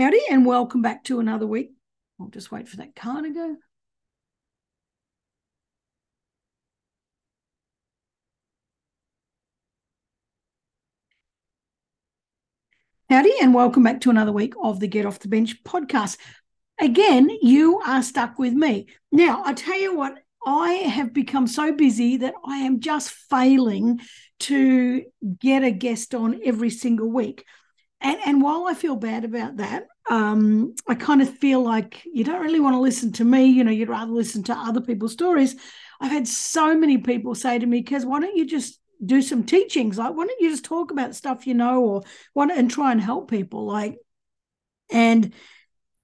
Howdy, and welcome back to another week. I'll just wait for that car to go. Howdy, and welcome back to another week of the Get Off the Bench podcast. Again, you are stuck with me. Now, I tell you what, I have become so busy that I am just failing to get a guest on every single week. And, and while I feel bad about that, um, I kind of feel like you don't really want to listen to me. You know, you'd rather listen to other people's stories. I've had so many people say to me, "Because why don't you just do some teachings. Like, why don't you just talk about stuff you know, or want and try and help people? Like, and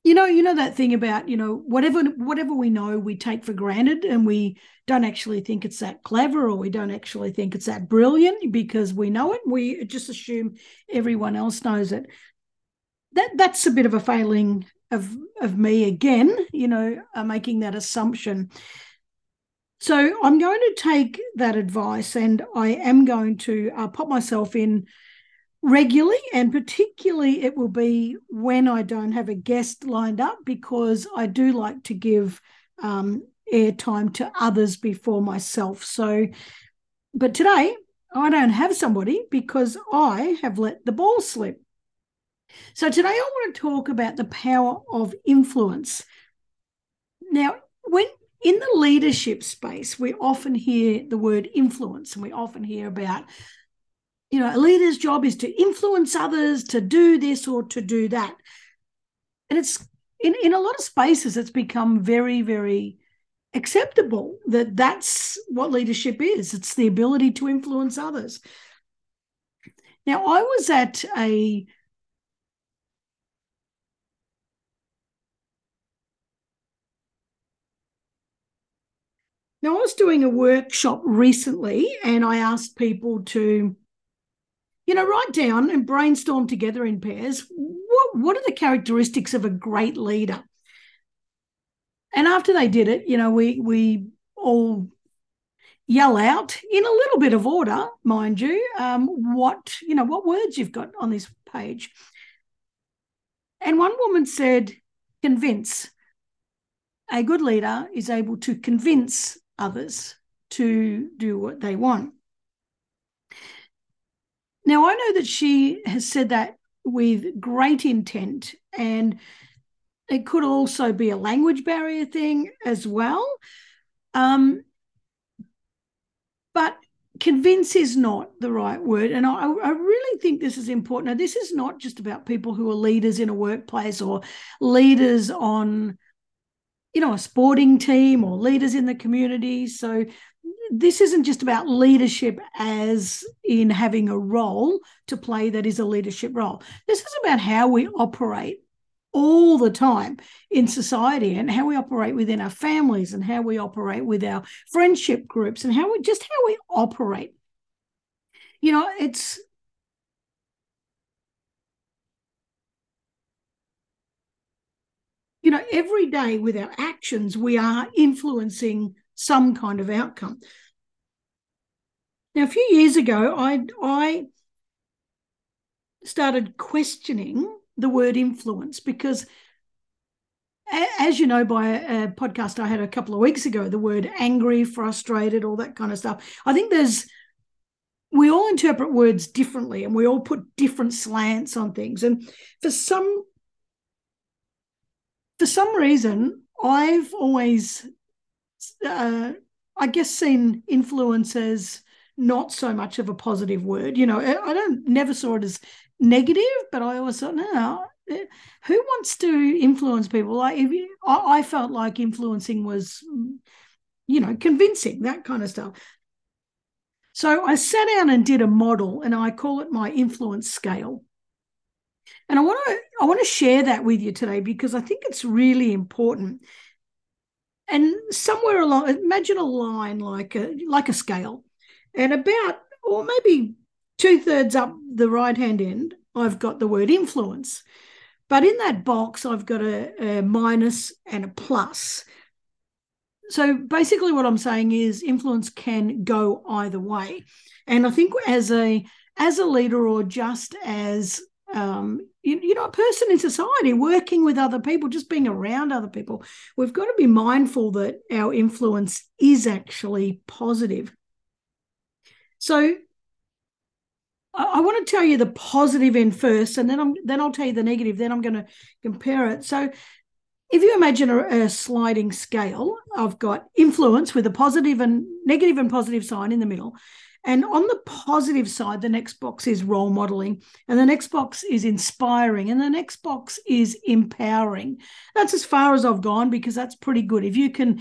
you know, you know that thing about you know whatever whatever we know, we take for granted, and we don't actually think it's that clever, or we don't actually think it's that brilliant because we know it. We just assume everyone else knows it. That that's a bit of a failing of of me again. You know, uh, making that assumption. So I'm going to take that advice and I am going to uh, pop myself in regularly, and particularly it will be when I don't have a guest lined up because I do like to give um, airtime to others before myself. So, but today I don't have somebody because I have let the ball slip. So today I want to talk about the power of influence. Now, when in the leadership space, we often hear the word influence, and we often hear about, you know, a leader's job is to influence others to do this or to do that. And it's in, in a lot of spaces, it's become very, very acceptable that that's what leadership is it's the ability to influence others. Now, I was at a Now, I was doing a workshop recently and I asked people to, you know, write down and brainstorm together in pairs what, what are the characteristics of a great leader? And after they did it, you know, we we all yell out in a little bit of order, mind you, um, what you know, what words you've got on this page. And one woman said, convince. A good leader is able to convince others to do what they want. Now, I know that she has said that with great intent, and it could also be a language barrier thing as well. Um, but convince is not the right word. And I, I, really think this is important. Now, this is not just about people who are leaders in a workplace or leaders on you know, a sporting team or leaders in the community. So this isn't just about leadership as in having a role to play that is a leadership role. This is about how we operate all the time in society and how we operate within our families and how we operate with our friendship groups and how we just how we operate. You know, it's you know, every day with our actions, we are influencing some kind of outcome. Now, a few years ago, I, I started questioning the word influence because, as you know, by a podcast I had a couple of weeks ago, the word angry, frustrated, all that kind of stuff. I think there's, we all interpret words differently and we all put different slants on things. And for some for some reason, I've always, uh, I guess, seen influence as not so much of a positive word. You know, I don't never saw it as negative, but I always thought, no, eh, who wants to influence people? Like, if you, I, I felt like influencing was, you know, convincing that kind of stuff. So I sat down and did a model, and I call it my influence scale. And I want to I want to share that with you today because I think it's really important. And somewhere along, imagine a line like a like a scale, and about or maybe two thirds up the right hand end, I've got the word influence. But in that box, I've got a, a minus and a plus. So basically, what I'm saying is influence can go either way. And I think as a as a leader or just as um, you, you know, a person in society, working with other people, just being around other people. We've got to be mindful that our influence is actually positive. So I, want to tell you the positive end first, and then I'm then I'll tell you the negative. Then I'm going to compare it. So if you imagine a, a, sliding scale, I've got influence with a positive and negative and positive sign in the middle. And on the positive side, the next box is role modeling, and the next box is inspiring, and the next box is empowering. That's as far as I've gone because that's pretty good. If you can,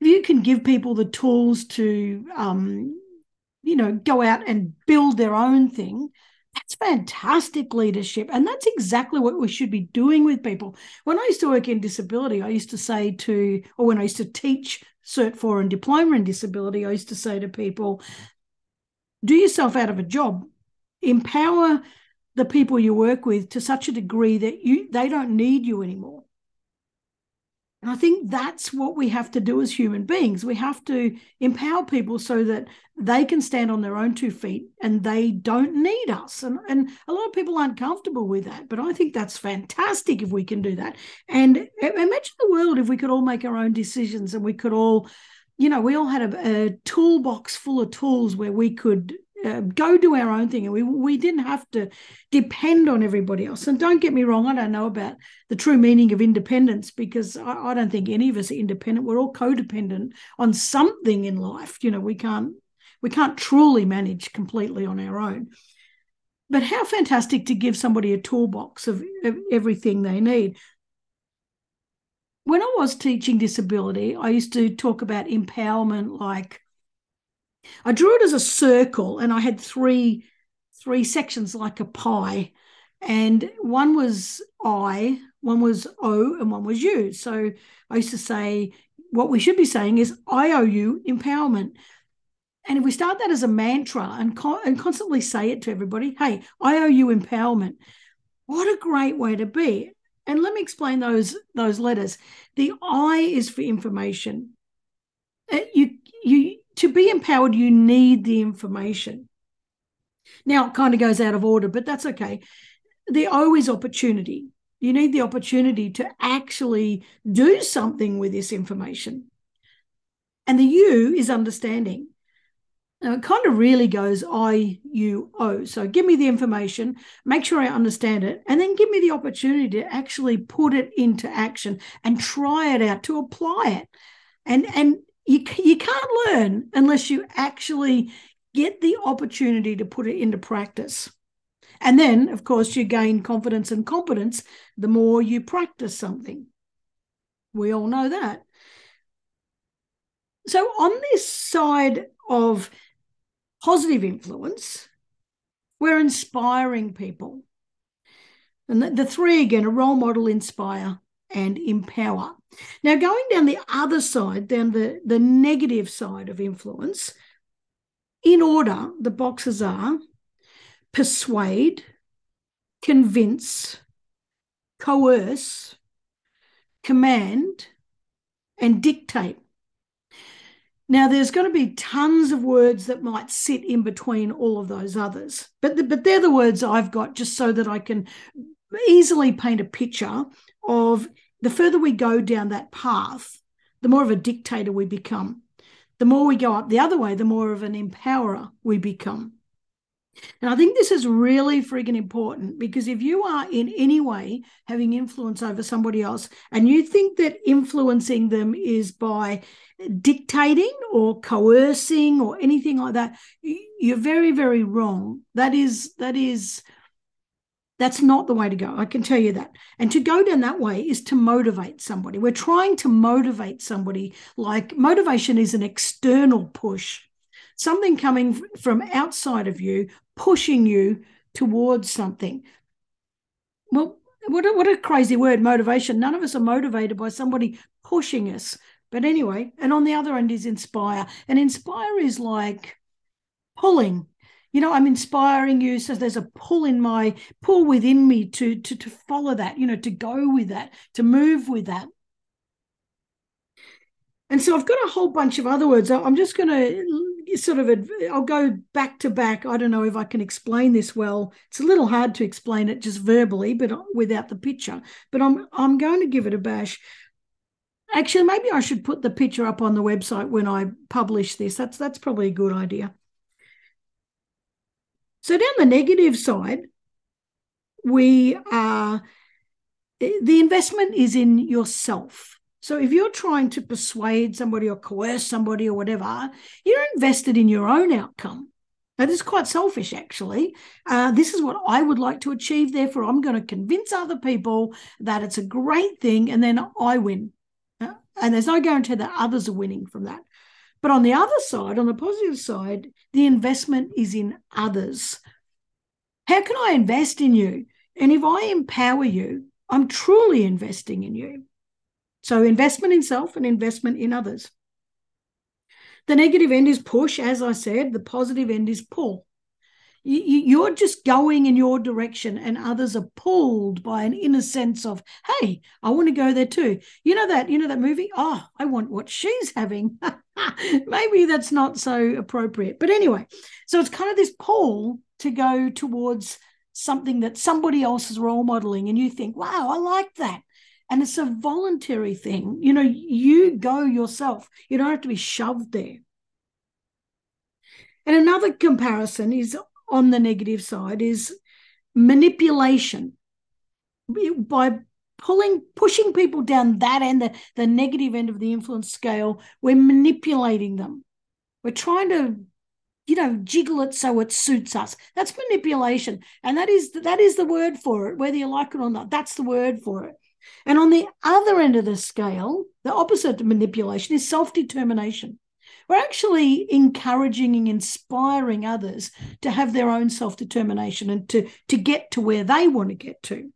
if you can give people the tools to, um, you know, go out and build their own thing, that's fantastic leadership. And that's exactly what we should be doing with people. When I used to work in disability, I used to say to, or when I used to teach Cert 4 and diploma in disability, I used to say to people, do yourself out of a job, empower the people you work with to such a degree that you they don't need you anymore. And I think that's what we have to do as human beings. We have to empower people so that they can stand on their own two feet and they don't need us. And, and a lot of people aren't comfortable with that. But I think that's fantastic if we can do that. And imagine the world if we could all make our own decisions and we could all you know, we all had a, a toolbox full of tools where we could uh, go do our own thing and we we didn't have to depend on everybody else. And don't get me wrong i don't know about the true meaning of independence because I, I, don't think any of us are independent. We're all codependent on something in life. You know we can't we can't truly manage completely on our own. But how fantastic to give somebody a toolbox of, of everything they need. When I was teaching disability, I used to talk about empowerment like I drew it as a circle and I had three three sections like a pie. And one was I, one was O, and one was you. So I used to say, what we should be saying is, I owe you empowerment. And if we start that as a mantra and, co- and constantly say it to everybody, hey, I owe you empowerment, what a great way to be. And let me explain those those letters. The I is for information. Uh, you you to be empowered, you need the information. Now it kind of goes out of order, but that's okay. The O is opportunity. You need the opportunity to actually do something with this information. And the U is understanding. Now it kind of really goes I, U, O. So give me the information, make sure I understand it, and then give me the opportunity to actually put it into action and try it out, to apply it. And and you you can't learn unless you actually get the opportunity to put it into practice. And then, of course, you gain confidence and competence the more you practice something. We all know that. So, on this side of positive influence, we're inspiring people. And the, the three again a role model, inspire, and empower. Now, going down the other side, down the, the negative side of influence, in order, the boxes are persuade, convince, coerce, command, and dictate. Now, there's going to be tons of words that might sit in between all of those others, but, the, but they're the words I've got just so that I can easily paint a picture of the further we go down that path, the more of a dictator we become. The more we go up the other way, the more of an empowerer we become. And I think this is really frigging important because if you are in any way having influence over somebody else and you think that influencing them is by dictating or coercing or anything like that you're very very wrong that is that is that's not the way to go i can tell you that. And to go down that way is to motivate somebody. We're trying to motivate somebody like motivation is an external push. Something coming from outside of you pushing you towards something. Well what a, what a crazy word motivation. None of us are motivated by somebody pushing us. But anyway, and on the other end is inspire. And inspire is like pulling. You know, I'm inspiring you. So there's a pull in my pull within me to to to follow that, you know, to go with that, to move with that. And so I've got a whole bunch of other words. I'm just going to sort of, I'll go back to back. I don't know if I can explain this well. It's a little hard to explain it just verbally, but uh, without the picture. But I'm I'm going to give it a bash. Actually, maybe I should put the picture up on the website when I publish this. That's that's probably a good idea. So down the negative side, we are the investment is in yourself. So if you're trying to persuade somebody or coerce somebody or whatever, you're invested in your own outcome. That is quite selfish, actually. Uh, this is what I would like to achieve. Therefore, I'm going to convince other people that it's a great thing, and then I win. Uh, and there's no guarantee that others are winning from that. But on the other side, on the positive side, the investment is in others. How can I invest in you? And if I empower you, I'm truly investing in you. So, investment in self and investment in others. The negative end is push, as I said, the positive end is pull. You're just going in your direction, and others are pulled by an inner sense of, "Hey, I want to go there too." You know that, you know that movie. Oh, I want what she's having. Maybe that's not so appropriate, but anyway. So it's kind of this pull to go towards something that somebody else is role modeling, and you think, "Wow, I like that." And it's a voluntary thing. You know, you go yourself. You don't have to be shoved there. And another comparison is on the negative side is manipulation. By pulling, pushing people down that end, the, the negative end of the influence scale, we're manipulating them. We're trying to you know jiggle it so it suits us that's manipulation and that is that is the word for it whether you like it or not that's the word for it and on the other end of the scale, the opposite of manipulation is self determination. We're actually encouraging and inspiring others to have their own self determination and to, to get to where they want to get to.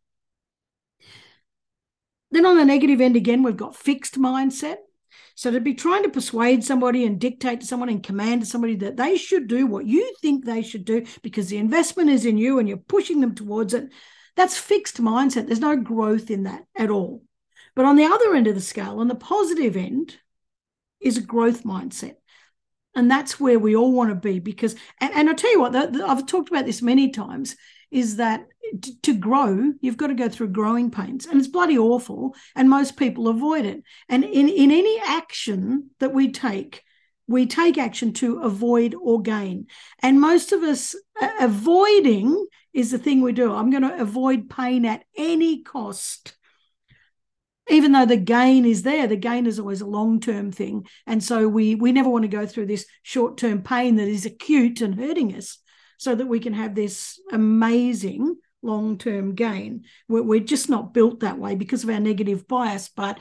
Then on the negative end, again, we've got fixed mindset. So to be trying to persuade somebody and dictate to someone and command to somebody that they should do what you think they should do because the investment is in you and you're pushing them towards it, that's fixed mindset. There's no growth in that at all. But on the other end of the scale, on the positive end, is a growth mindset. And that's where we all want to be because, and, and I'll tell you what, the, the, I've talked about this many times, is that t- to grow, you've got to go through growing pains. And it's bloody awful. And most people avoid it. And in, in any action that we take, we take action to avoid or gain. And most of us uh, avoiding is the thing we do. I'm going to avoid pain at any cost. Even though the gain is there, the gain is always a long-term thing. And so we we never want to go through this short-term pain that is acute and hurting us so that we can have this amazing long-term gain. We're, we're just not built that way because of our negative bias. But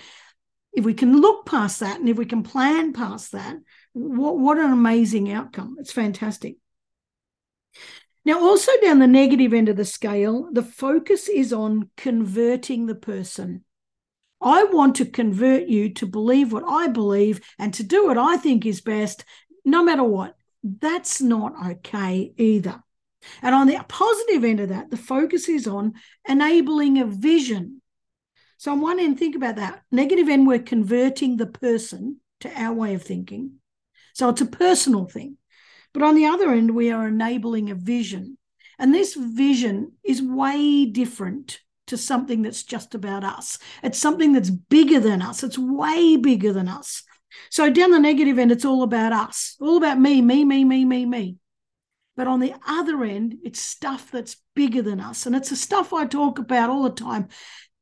if we can look past that and if we can plan past that, what, what an amazing outcome. It's fantastic. Now, also down the negative end of the scale, the focus is on converting the person. I want to convert you to believe what I believe and to do what I think is best, no matter what. That's not okay either. And on the positive end of that, the focus is on enabling a vision. So, on one end, think about that. Negative end, we're converting the person to our way of thinking. So it's a personal thing. But on the other end, we are enabling a vision. And this vision is way different to something that's just about us. It's something that's bigger than us, it's way bigger than us. So down the negative end, it's all about us, all about me, me, me, me, me, me. But on the other end, it's stuff that's bigger than us. And it's the stuff I talk about all the time.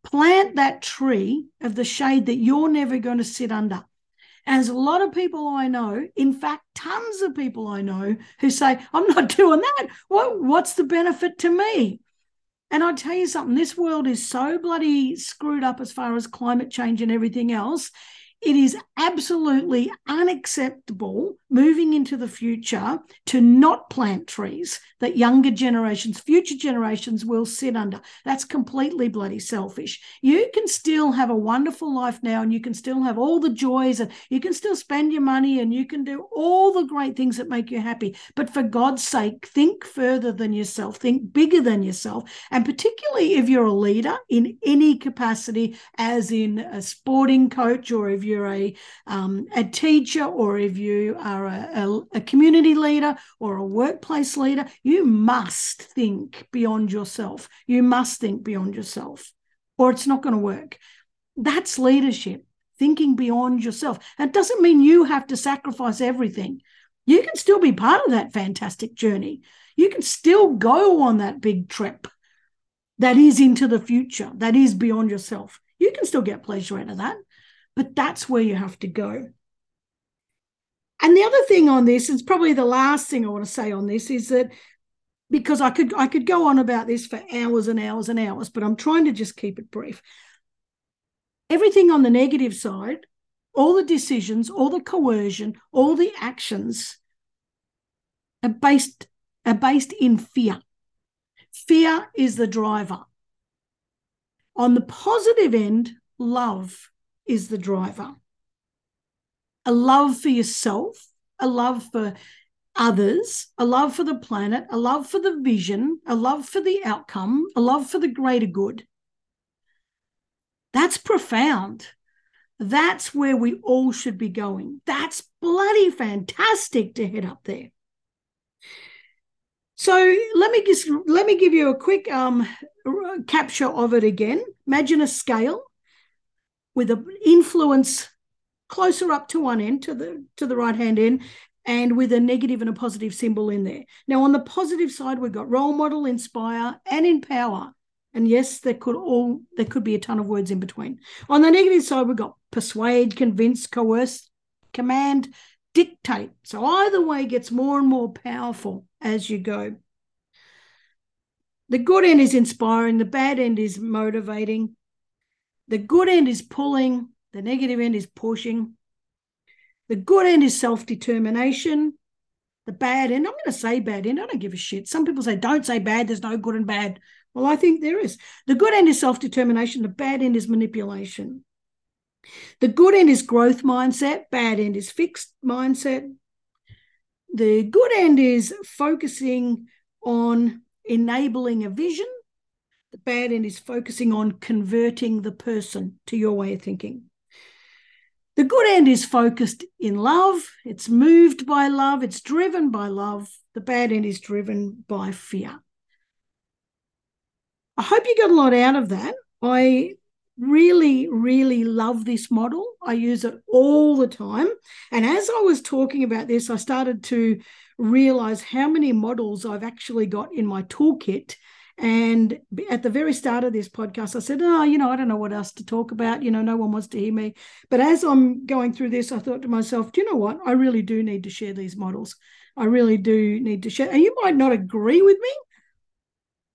Plant that tree of the shade that you're never going to sit under. As a lot of people I know, in fact, tons of people I know who say, I'm not doing that. What, what's the benefit to me? And I tell you something, this world is so bloody screwed up as far as climate change and everything else. It is absolutely unacceptable moving into the future to not plant trees that younger generations, future generations will sit under. That's completely bloody selfish. You can still have a wonderful life now and you can still have all the joys and you can still spend your money and you can do all the great things that make you happy. But for God's sake, think further than yourself, think bigger than yourself. And particularly if you're a leader in any capacity, as in a sporting coach or if you're a um, a teacher or if you are a, a, a community leader or a workplace leader, you must think beyond yourself. You must think beyond yourself, or it's not going to work. That's leadership, thinking beyond yourself. It doesn't mean you have to sacrifice everything. You can still be part of that fantastic journey. You can still go on that big trip that is into the future, that is beyond yourself. You can still get pleasure out of that, but that's where you have to go. And the other thing on this, is probably the last thing I want to say on this, is that because I could I could go on about this for hours and hours and hours, but I'm trying to just keep it brief. Everything on the negative side, all the decisions, all the coercion, all the actions are based are based in fear. Fear is the driver. On the positive end, love is the driver. A love for yourself, a love for others, a love for the planet, a love for the vision, a love for the outcome, a love for the greater good. That's profound. That's where we all should be going. That's bloody fantastic to head up there. So let me just let me give you a quick um, capture of it again. Imagine a scale with an influence closer up to one end to the to the right hand end and with a negative and a positive symbol in there. Now on the positive side we've got role model, inspire and empower. And yes, there could all there could be a ton of words in between. On the negative side we've got persuade, convince, coerce, command, dictate. So either way gets more and more powerful as you go. The good end is inspiring, the bad end is motivating. The good end is pulling, the negative end is pushing. The good end is self determination. The bad end, I'm going to say bad end. I don't give a shit. Some people say, don't say bad. There's no good and bad. Well, I think there is. The good end is self determination. The bad end is manipulation. The good end is growth mindset. Bad end is fixed mindset. The good end is focusing on enabling a vision. The bad end is focusing on converting the person to your way of thinking. The good end is focused in love. It's moved by love. It's driven by love. The bad end is driven by fear. I hope you got a lot out of that. I really, really love this model. I use it all the time. And as I was talking about this, I started to realize how many models I've actually got in my toolkit. And at the very start of this podcast, I said, Oh, you know, I don't know what else to talk about. You know, no one wants to hear me. But as I'm going through this, I thought to myself, Do you know what? I really do need to share these models. I really do need to share. And you might not agree with me,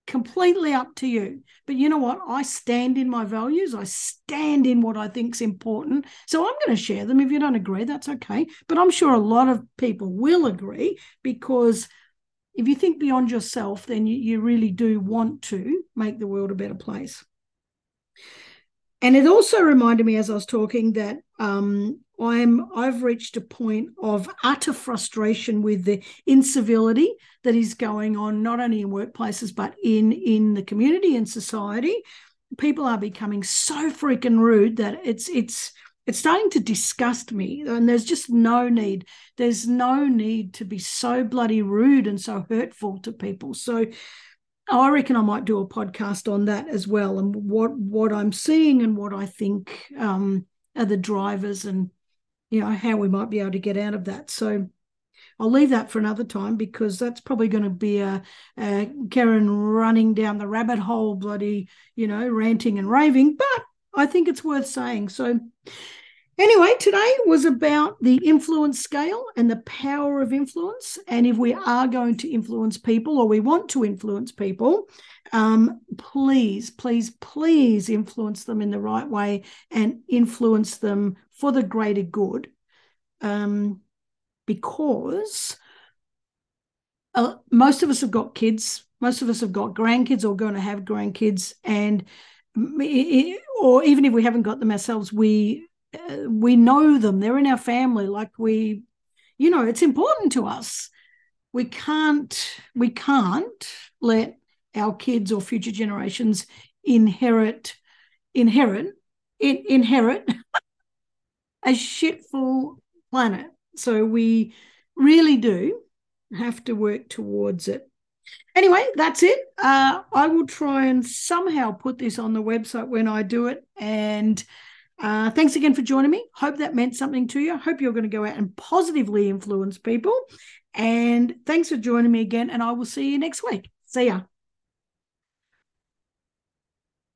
completely up to you. But you know what? I stand in my values. I stand in what I think's important. So I'm going to share them. If you don't agree, that's okay. But I'm sure a lot of people will agree because if you think beyond yourself, then you, you really do want to make the world a better place. And it also reminded me as I was talking that um, I'm I've reached a point of utter frustration with the incivility that is going on not only in workplaces but in in the community and society. People are becoming so freaking rude that it's it's it's starting to disgust me and there's just no need there's no need to be so bloody rude and so hurtful to people so I reckon I might do a podcast on that as well, and what what I'm seeing and what I think um, are the drivers, and you know how we might be able to get out of that. So I'll leave that for another time because that's probably going to be a, a Karen running down the rabbit hole, bloody you know ranting and raving. But I think it's worth saying. So Anyway, today was about the influence scale and the power of influence. And if we are going to influence people or we want to influence people, um, please, please, please influence them in the right way and influence them for the greater good. Um, because uh, most of us have got kids, most of us have got grandkids or going to have grandkids. And or even if we haven't got them ourselves, we uh, we know them they're in our family like we you know it's important to us we can't we can't let our kids or future generations inherit inherit in, inherit a shitful planet. So we really do have to work towards it. Anyway, that's it. Uh, I will try and somehow put this on the website when I do it. And uh, thanks again for joining me. Hope that meant something to you. Hope you're going to go out and positively influence people. And thanks for joining me again. And I will see you next week. See ya.